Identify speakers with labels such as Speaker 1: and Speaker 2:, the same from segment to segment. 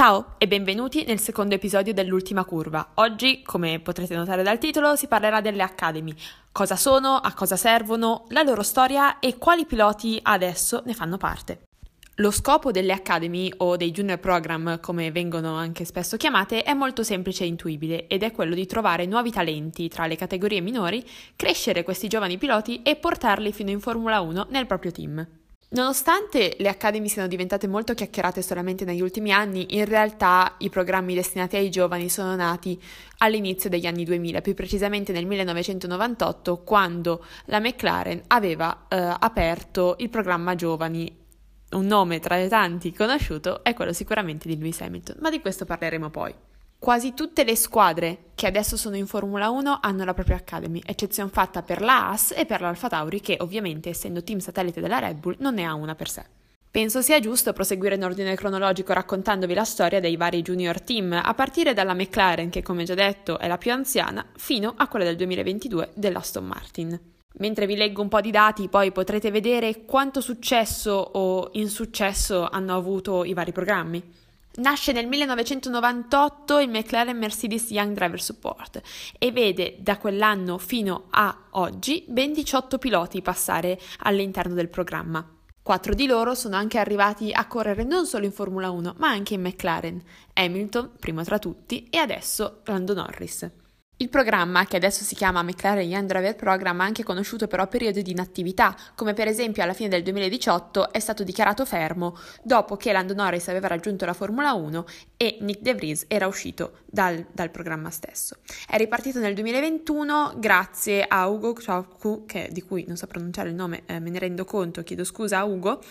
Speaker 1: Ciao e benvenuti nel secondo episodio dell'ultima curva. Oggi, come potrete notare dal titolo, si parlerà delle Academy. Cosa sono, a cosa servono, la loro storia e quali piloti adesso ne fanno parte. Lo scopo delle Academy o dei Junior Program, come vengono anche spesso chiamate, è molto semplice e intuibile ed è quello di trovare nuovi talenti tra le categorie minori, crescere questi giovani piloti e portarli fino in Formula 1 nel proprio team. Nonostante le Academy siano diventate molto chiacchierate solamente negli ultimi anni, in realtà i programmi destinati ai giovani sono nati all'inizio degli anni 2000, più precisamente nel 1998, quando la McLaren aveva eh, aperto il programma Giovani. Un nome tra i tanti conosciuto è quello sicuramente di Lewis Hamilton, ma di questo parleremo poi. Quasi tutte le squadre che adesso sono in Formula 1 hanno la propria Academy, eccezione fatta per la Haas e per l'Alfa Tauri che ovviamente essendo team satellite della Red Bull non ne ha una per sé. Penso sia giusto proseguire in ordine cronologico raccontandovi la storia dei vari junior team, a partire dalla McLaren che come già detto è la più anziana, fino a quella del 2022 dell'Aston Martin. Mentre vi leggo un po' di dati poi potrete vedere quanto successo o insuccesso hanno avuto i vari programmi. Nasce nel 1998 il McLaren Mercedes Young Driver Support e vede da quell'anno fino a oggi ben 18 piloti passare all'interno del programma. Quattro di loro sono anche arrivati a correre non solo in Formula 1 ma anche in McLaren, Hamilton primo tra tutti e adesso Lando Norris. Il programma, che adesso si chiama McLaren Young Driver Program, ha anche conosciuto però periodi di inattività, come per esempio alla fine del 2018 è stato dichiarato fermo dopo che Lando Norris aveva raggiunto la Formula 1 e Nick De Vries era uscito dal, dal programma stesso. È ripartito nel 2021 grazie a Ugo Kchowku, di cui non so pronunciare il nome, eh, me ne rendo conto, chiedo scusa a Ugo,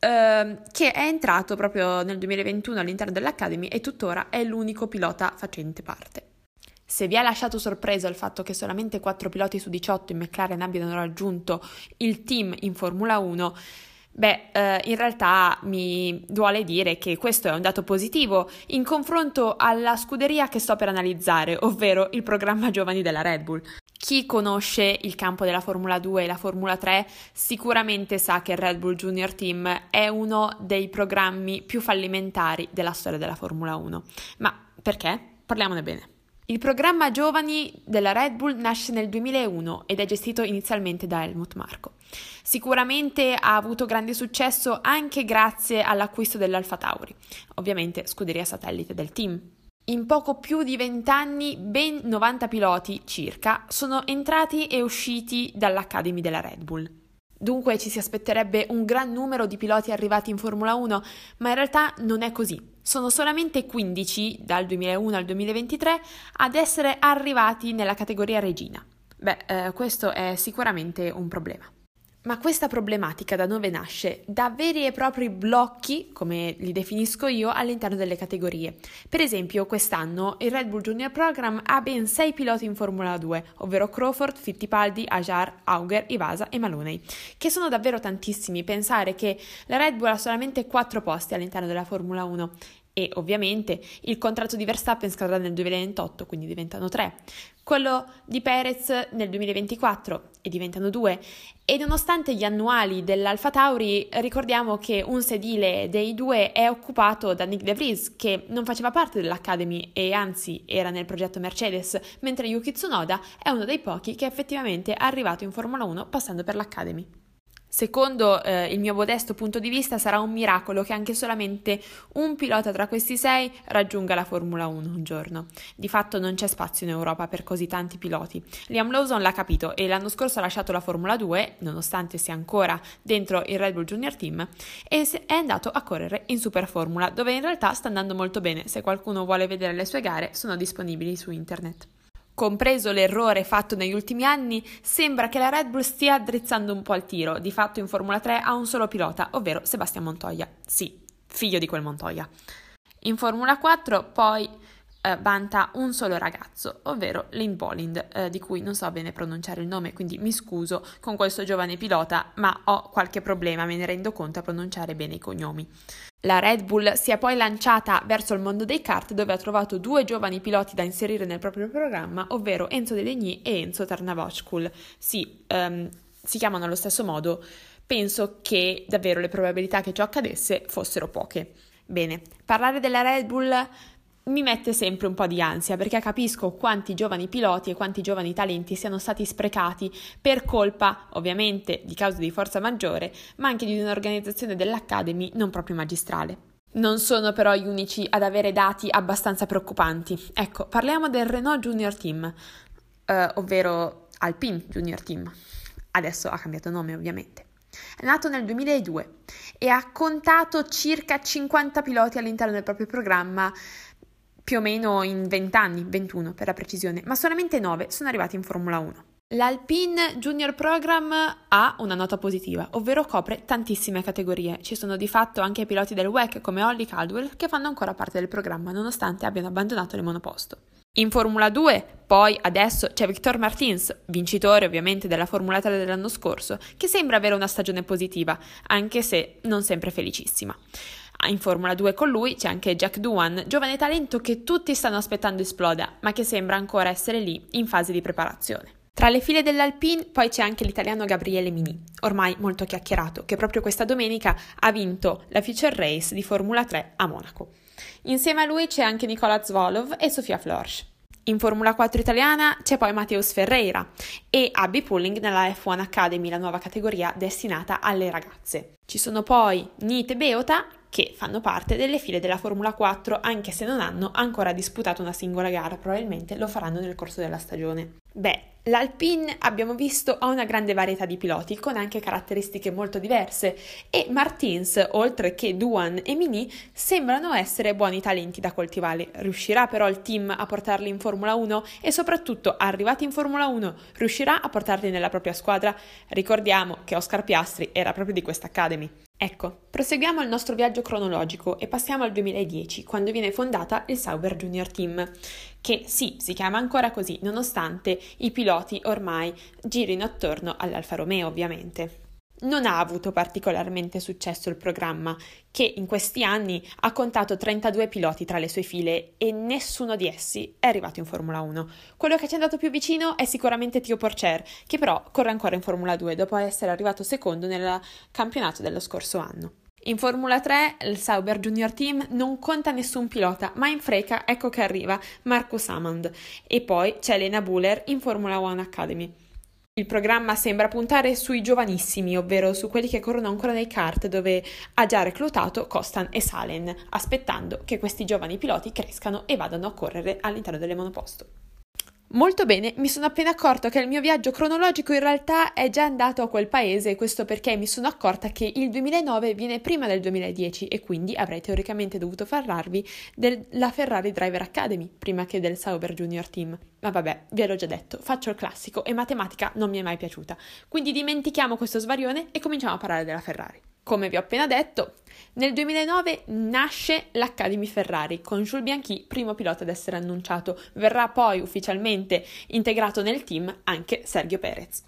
Speaker 1: eh, che è entrato proprio nel 2021 all'interno dell'Academy e tuttora è l'unico pilota facente parte. Se vi ha lasciato sorpreso il fatto che solamente 4 piloti su 18 in McLaren abbiano raggiunto il team in Formula 1, Beh, eh, in realtà mi duole dire che questo è un dato positivo in confronto alla scuderia che sto per analizzare, ovvero il programma giovani della Red Bull. Chi conosce il campo della Formula 2 e la Formula 3 sicuramente sa che il Red Bull Junior Team è uno dei programmi più fallimentari della storia della Formula 1. Ma perché? Parliamone bene. Il programma Giovani della Red Bull nasce nel 2001 ed è gestito inizialmente da Helmut Marko. Sicuramente ha avuto grande successo anche grazie all'acquisto dell'Alfa Tauri, ovviamente scuderia satellite del team. In poco più di vent'anni ben 90 piloti circa sono entrati e usciti dall'Academy della Red Bull. Dunque ci si aspetterebbe un gran numero di piloti arrivati in Formula 1, ma in realtà non è così. Sono solamente 15 dal 2001 al 2023 ad essere arrivati nella categoria regina. Beh, eh, questo è sicuramente un problema. Ma questa problematica da dove nasce? Da veri e propri blocchi, come li definisco io, all'interno delle categorie. Per esempio, quest'anno il Red Bull Junior Program ha ben 6 piloti in Formula 2, ovvero Crawford, Fittipaldi, Ajar, Auger, Ivasa e Maloney, che sono davvero tantissimi. Pensare che la Red Bull ha solamente 4 posti all'interno della Formula 1 e ovviamente il contratto di Verstappen scadrà nel 2028, quindi diventano 3 quello di Perez nel 2024 e diventano due. E nonostante gli annuali dell'Alfa Tauri, ricordiamo che un sedile dei due è occupato da Nick De Vries, che non faceva parte dell'Academy e anzi era nel progetto Mercedes, mentre Yuki Tsunoda è uno dei pochi che effettivamente è arrivato in Formula 1 passando per l'Academy. Secondo eh, il mio modesto punto di vista sarà un miracolo che anche solamente un pilota tra questi sei raggiunga la Formula 1 un giorno. Di fatto non c'è spazio in Europa per così tanti piloti. Liam Lawson l'ha capito e l'anno scorso ha lasciato la Formula 2, nonostante sia ancora dentro il Red Bull Junior Team, e è andato a correre in Super Formula, dove in realtà sta andando molto bene. Se qualcuno vuole vedere le sue gare, sono disponibili su internet. Compreso l'errore fatto negli ultimi anni, sembra che la Red Bull stia addrizzando un po' il tiro. Di fatto in Formula 3 ha un solo pilota, ovvero Sebastian Montoya. Sì, figlio di quel Montoya. In Formula 4 poi eh, vanta un solo ragazzo, ovvero Lynn Bollind, eh, di cui non so bene pronunciare il nome, quindi mi scuso con questo giovane pilota, ma ho qualche problema, me ne rendo conto, a pronunciare bene i cognomi. La Red Bull si è poi lanciata verso il mondo dei kart dove ha trovato due giovani piloti da inserire nel proprio programma, ovvero Enzo De Degni e Enzo Tarnavoskul. Sì, um, si chiamano allo stesso modo. Penso che davvero le probabilità che ciò accadesse fossero poche. Bene, parlare della Red Bull mi mette sempre un po' di ansia perché capisco quanti giovani piloti e quanti giovani talenti siano stati sprecati per colpa, ovviamente, di cause di forza maggiore, ma anche di un'organizzazione dell'Academy non proprio magistrale. Non sono però gli unici ad avere dati abbastanza preoccupanti. Ecco, parliamo del Renault Junior Team, eh, ovvero Alpine Junior Team. Adesso ha cambiato nome, ovviamente. È nato nel 2002 e ha contato circa 50 piloti all'interno del proprio programma più o meno in 20 anni, 21 per la precisione, ma solamente 9 sono arrivati in Formula 1. L'Alpine Junior Program ha una nota positiva, ovvero copre tantissime categorie. Ci sono di fatto anche piloti del WEC come Holly Caldwell che fanno ancora parte del programma nonostante abbiano abbandonato il monoposto. In Formula 2, poi adesso c'è Victor Martins, vincitore ovviamente della Formula 3 dell'anno scorso, che sembra avere una stagione positiva, anche se non sempre felicissima. In Formula 2 con lui c'è anche Jack Duan, giovane talento che tutti stanno aspettando esploda, ma che sembra ancora essere lì in fase di preparazione. Tra le file dell'Alpine poi c'è anche l'italiano Gabriele Mini, ormai molto chiacchierato, che proprio questa domenica ha vinto la Future Race di Formula 3 a Monaco. Insieme a lui c'è anche Nicola Zvolov e Sofia Florsch. In Formula 4 italiana c'è poi Matteus Ferreira e Abby Pulling nella F1 Academy, la nuova categoria destinata alle ragazze. Ci sono poi Nite Beota che fanno parte delle file della Formula 4 anche se non hanno ancora disputato una singola gara, probabilmente lo faranno nel corso della stagione. Beh, l'Alpine abbiamo visto ha una grande varietà di piloti con anche caratteristiche molto diverse e Martins, oltre che Duan e Mini, sembrano essere buoni talenti da coltivare. Riuscirà però il team a portarli in Formula 1 e soprattutto arrivati in Formula 1 riuscirà a portarli nella propria squadra? Ricordiamo che Oscar Piastri era proprio di questa Academy. Ecco, proseguiamo il nostro viaggio cronologico e passiamo al 2010, quando viene fondata il Sauber Junior Team, che sì, si chiama ancora così, nonostante i piloti ormai girino attorno all'Alfa Romeo, ovviamente non ha avuto particolarmente successo il programma, che in questi anni ha contato 32 piloti tra le sue file e nessuno di essi è arrivato in Formula 1. Quello che ci è andato più vicino è sicuramente Tio Porcher, che però corre ancora in Formula 2 dopo essere arrivato secondo nel campionato dello scorso anno. In Formula 3 il Sauber Junior Team non conta nessun pilota, ma in freca ecco che arriva Marcus Hammond e poi c'è Lena Buller in Formula 1 Academy. Il programma sembra puntare sui giovanissimi, ovvero su quelli che corrono ancora nei kart, dove ha già reclutato Costan e Salen, aspettando che questi giovani piloti crescano e vadano a correre all'interno delle monoposto. Molto bene, mi sono appena accorto che il mio viaggio cronologico in realtà è già andato a quel paese, questo perché mi sono accorta che il 2009 viene prima del 2010 e quindi avrei teoricamente dovuto parlarvi della Ferrari Driver Academy prima che del Sauber Junior Team. Ma vabbè, ve l'ho già detto, faccio il classico e matematica non mi è mai piaciuta. Quindi dimentichiamo questo svarione e cominciamo a parlare della Ferrari. Come vi ho appena detto, nel 2009 nasce l'Academy Ferrari con Jules Bianchi, primo pilota ad essere annunciato. Verrà poi ufficialmente integrato nel team anche Sergio Perez.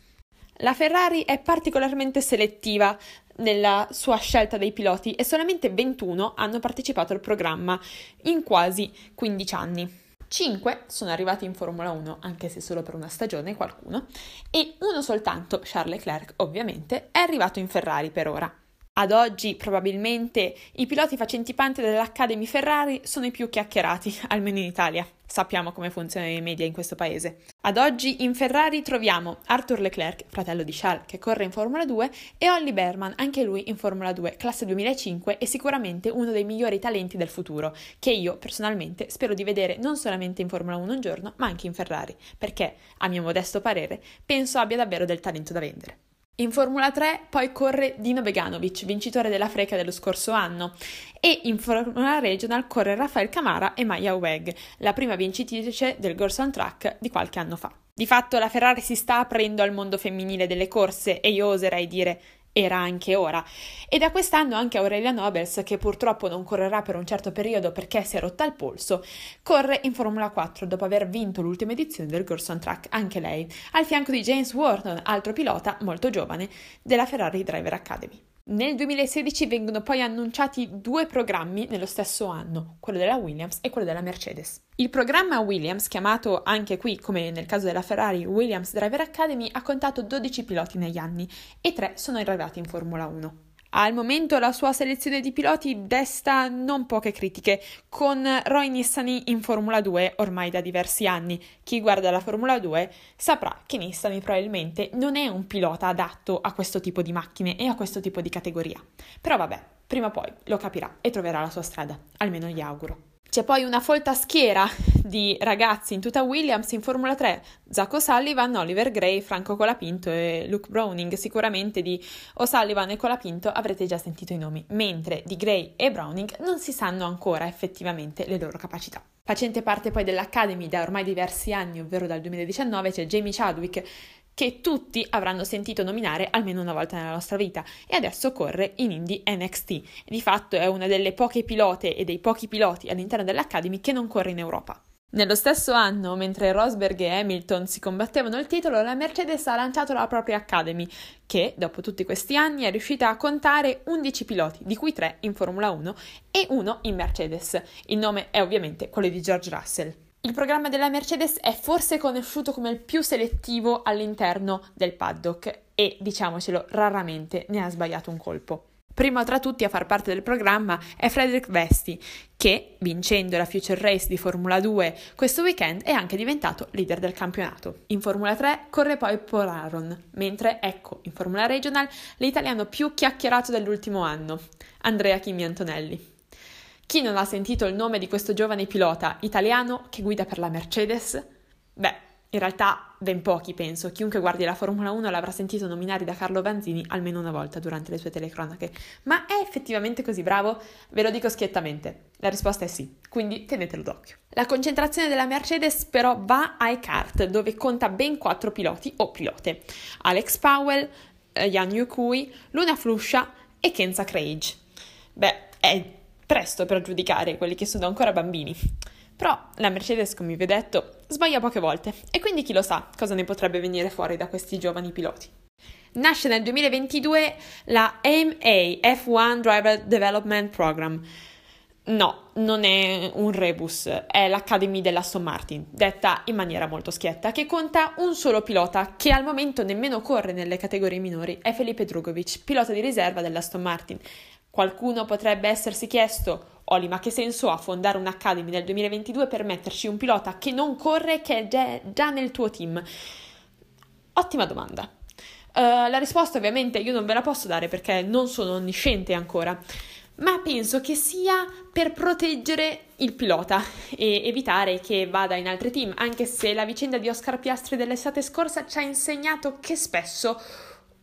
Speaker 1: La Ferrari è particolarmente selettiva nella sua scelta dei piloti e solamente 21 hanno partecipato al programma in quasi 15 anni. 5 sono arrivati in Formula 1, anche se solo per una stagione qualcuno, e uno soltanto, Charles Leclerc ovviamente, è arrivato in Ferrari per ora. Ad oggi probabilmente i piloti facenti parte dell'Academy Ferrari sono i più chiacchierati, almeno in Italia. Sappiamo come funzionano i media in questo paese. Ad oggi in Ferrari troviamo Arthur Leclerc, fratello di Charles, che corre in Formula 2, e Olli Berman, anche lui in Formula 2, classe 2005 e sicuramente uno dei migliori talenti del futuro, che io personalmente spero di vedere non solamente in Formula 1 un giorno, ma anche in Ferrari, perché, a mio modesto parere, penso abbia davvero del talento da vendere. In Formula 3 poi corre Dino Beganovic, vincitore della Freca dello scorso anno, e in Formula Regional corre Rafael Camara e Maya Weg, la prima vincitrice del Girls on Track di qualche anno fa. Di fatto la Ferrari si sta aprendo al mondo femminile delle corse e io oserei dire era anche ora. E da quest'anno anche Aurelia Nobels, che purtroppo non correrà per un certo periodo perché si è rotta il polso, corre in Formula 4 dopo aver vinto l'ultima edizione del Girls on Track, anche lei, al fianco di James Wharton, altro pilota molto giovane della Ferrari Driver Academy. Nel 2016 vengono poi annunciati due programmi nello stesso anno, quello della Williams e quello della Mercedes. Il programma Williams, chiamato anche qui come nel caso della Ferrari Williams Driver Academy, ha contato 12 piloti negli anni e 3 sono arrivati in Formula 1. Al momento la sua selezione di piloti desta non poche critiche, con Roy Nissany in Formula 2 ormai da diversi anni. Chi guarda la Formula 2 saprà che Nissany probabilmente non è un pilota adatto a questo tipo di macchine e a questo tipo di categoria. Però vabbè, prima o poi lo capirà e troverà la sua strada, almeno gli auguro. C'è poi una folta schiera di ragazzi in tutta Williams in Formula 3, Zach O'Sullivan, Oliver Gray, Franco Colapinto e Luke Browning. Sicuramente di O'Sullivan e Colapinto avrete già sentito i nomi, mentre di Gray e Browning non si sanno ancora effettivamente le loro capacità. Facente parte poi dell'Academy da ormai diversi anni, ovvero dal 2019, c'è Jamie Chadwick, che tutti avranno sentito nominare almeno una volta nella nostra vita e adesso corre in Indie NXT. Di fatto è una delle poche pilote e dei pochi piloti all'interno dell'Academy che non corre in Europa. Nello stesso anno, mentre Rosberg e Hamilton si combattevano il titolo, la Mercedes ha lanciato la propria Academy, che, dopo tutti questi anni, è riuscita a contare 11 piloti, di cui 3 in Formula 1 e uno in Mercedes. Il nome è ovviamente quello di George Russell. Il programma della Mercedes è forse conosciuto come il più selettivo all'interno del paddock e, diciamocelo, raramente ne ha sbagliato un colpo. Primo tra tutti a far parte del programma è Frederick Vesti, che, vincendo la Future Race di Formula 2 questo weekend, è anche diventato leader del campionato. In Formula 3 corre poi Paul Aron, mentre ecco, in Formula Regional, l'italiano più chiacchierato dell'ultimo anno, Andrea Chimi Antonelli. Chi non ha sentito il nome di questo giovane pilota italiano che guida per la Mercedes? Beh, in realtà ben pochi penso, chiunque guardi la Formula 1 l'avrà sentito nominare da Carlo Vanzini almeno una volta durante le sue telecronache. Ma è effettivamente così bravo? Ve lo dico schiettamente. La risposta è sì, quindi tenetelo d'occhio. La concentrazione della Mercedes però va ai kart, dove conta ben quattro piloti o pilote. Alex Powell, Jan eh, Yukui, Luna Fluscia e Kenza Craig. Beh, è presto per giudicare quelli che sono ancora bambini. Però la Mercedes, come vi ho detto, sbaglia poche volte e quindi chi lo sa cosa ne potrebbe venire fuori da questi giovani piloti. Nasce nel 2022 la AIMA F1 Driver Development Program. No, non è un rebus, è l'Academy dell'Aston Martin, detta in maniera molto schietta, che conta un solo pilota che al momento nemmeno corre nelle categorie minori, è Felipe Drugovic, pilota di riserva dell'Aston Martin. Qualcuno potrebbe essersi chiesto, Oli, ma che senso ha fondare un'Academy nel 2022 per metterci un pilota che non corre che è già, già nel tuo team? Ottima domanda. Uh, la risposta ovviamente io non ve la posso dare perché non sono onnisciente ancora, ma penso che sia per proteggere il pilota e evitare che vada in altri team, anche se la vicenda di Oscar Piastri dell'estate scorsa ci ha insegnato che spesso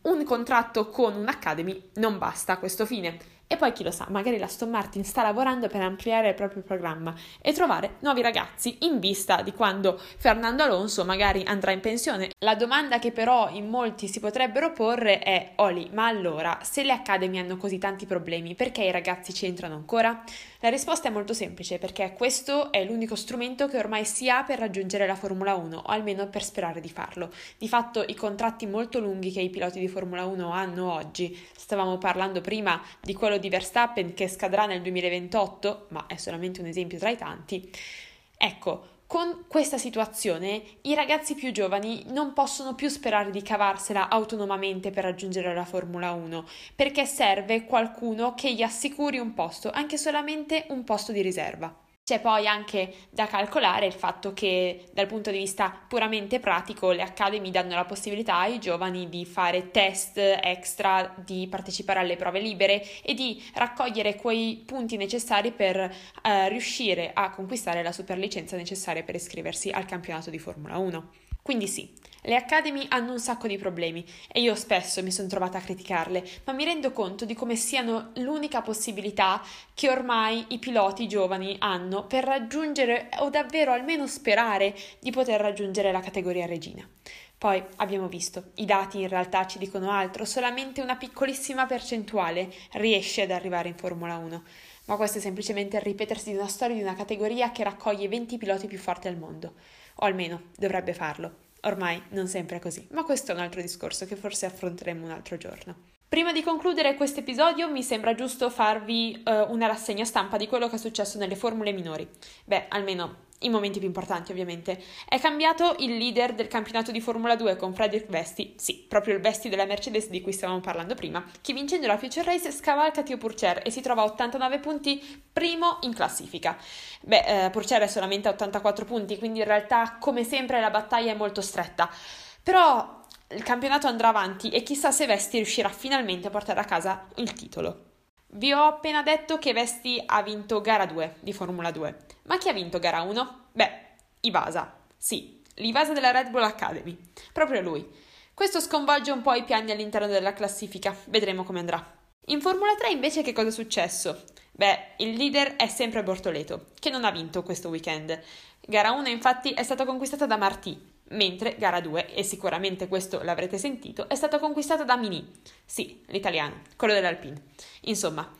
Speaker 1: un contratto con un'Academy non basta a questo fine. E poi chi lo sa, magari la Stone Martin sta lavorando per ampliare il proprio programma e trovare nuovi ragazzi in vista di quando Fernando Alonso magari andrà in pensione. La domanda che però in molti si potrebbero porre è: Oli, ma allora, se le Academy hanno così tanti problemi, perché i ragazzi ci entrano ancora? La risposta è molto semplice, perché questo è l'unico strumento che ormai si ha per raggiungere la Formula 1, o almeno per sperare di farlo. Di fatto i contratti molto lunghi che i piloti di Formula 1 hanno oggi, stavamo parlando prima di quello di Verstappen che scadrà nel 2028, ma è solamente un esempio tra i tanti, ecco, con questa situazione i ragazzi più giovani non possono più sperare di cavarsela autonomamente per raggiungere la Formula 1, perché serve qualcuno che gli assicuri un posto, anche solamente un posto di riserva. C'è poi anche da calcolare il fatto che dal punto di vista puramente pratico le Academy danno la possibilità ai giovani di fare test extra, di partecipare alle prove libere e di raccogliere quei punti necessari per eh, riuscire a conquistare la superlicenza necessaria per iscriversi al campionato di Formula 1. Quindi sì, le Academy hanno un sacco di problemi e io spesso mi sono trovata a criticarle, ma mi rendo conto di come siano l'unica possibilità che ormai i piloti giovani hanno per raggiungere o davvero almeno sperare di poter raggiungere la categoria regina. Poi abbiamo visto, i dati in realtà ci dicono altro, solamente una piccolissima percentuale riesce ad arrivare in Formula 1 ma questo è semplicemente il ripetersi di una storia di una categoria che raccoglie 20 piloti più forti al mondo, o almeno dovrebbe farlo. Ormai non sempre è così, ma questo è un altro discorso che forse affronteremo un altro giorno. Prima di concludere questo episodio mi sembra giusto farvi uh, una rassegna stampa di quello che è successo nelle formule minori. Beh, almeno i momenti più importanti ovviamente. È cambiato il leader del campionato di Formula 2 con Frederick Vesti, sì, proprio il Vesti della Mercedes di cui stavamo parlando prima, che vincendo la Future Race scavalca Tio Purcer e si trova a 89 punti, primo in classifica. Beh, eh, Purcer è solamente a 84 punti, quindi in realtà come sempre la battaglia è molto stretta. Però il campionato andrà avanti e chissà se Vesti riuscirà finalmente a portare a casa il titolo. Vi ho appena detto che Vesti ha vinto gara 2 di Formula 2. Ma chi ha vinto gara 1? Beh, Ivasa. Sì, l'Ivasa della Red Bull Academy. Proprio lui. Questo sconvolge un po' i piani all'interno della classifica. Vedremo come andrà. In Formula 3 invece che cosa è successo? Beh, il leader è sempre Bortoleto, che non ha vinto questo weekend. Gara 1 infatti è stata conquistata da Martì, mentre gara 2, e sicuramente questo l'avrete sentito, è stata conquistata da Mini. Sì, l'italiano, quello dell'Alpine. Insomma,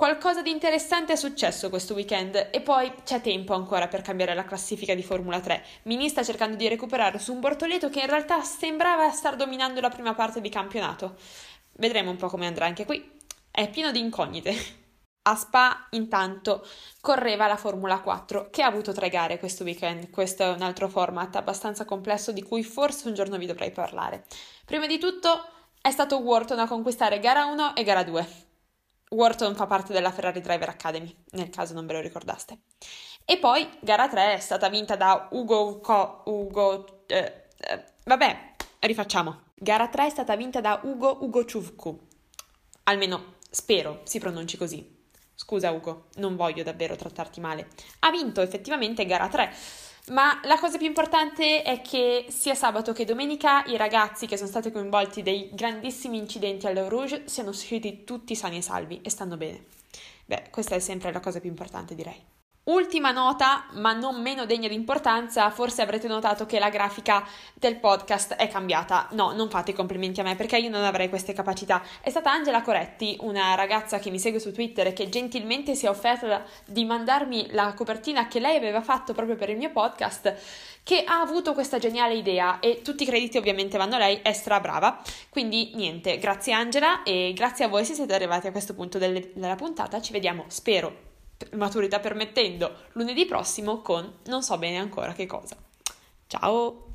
Speaker 1: qualcosa di interessante è successo questo weekend e poi c'è tempo ancora per cambiare la classifica di Formula 3. Mini sta cercando di recuperare su un Bortoleto che in realtà sembrava star dominando la prima parte di campionato. Vedremo un po' come andrà anche qui. È pieno di incognite. A Spa intanto correva la Formula 4 che ha avuto tre gare questo weekend. Questo è un altro format abbastanza complesso di cui forse un giorno vi dovrei parlare. Prima di tutto è stato Wharton a conquistare gara 1 e gara 2. Wharton fa parte della Ferrari Driver Academy, nel caso non ve lo ricordaste. E poi gara 3 è stata vinta da Ugo Co- Ugo eh, eh, vabbè, rifacciamo. Gara 3 è stata vinta da Ugo Ugo Ciuvcu. Almeno spero si pronunci così. Scusa Ugo, non voglio davvero trattarti male. Ha vinto effettivamente gara 3. Ma la cosa più importante è che sia sabato che domenica i ragazzi che sono stati coinvolti dei grandissimi incidenti all'Eau Rouge siano usciti tutti sani e salvi e stanno bene. Beh, questa è sempre la cosa più importante, direi. Ultima nota, ma non meno degna di importanza, forse avrete notato che la grafica del podcast è cambiata. No, non fate complimenti a me perché io non avrei queste capacità. È stata Angela Coretti, una ragazza che mi segue su Twitter e che gentilmente si è offerta di mandarmi la copertina che lei aveva fatto proprio per il mio podcast, che ha avuto questa geniale idea e tutti i crediti ovviamente vanno a lei, è stra brava. Quindi niente, grazie Angela e grazie a voi se siete arrivati a questo punto della puntata. Ci vediamo, spero, maturità permettendo, lunedì prossimo con non so bene ancora che cosa. Ciao!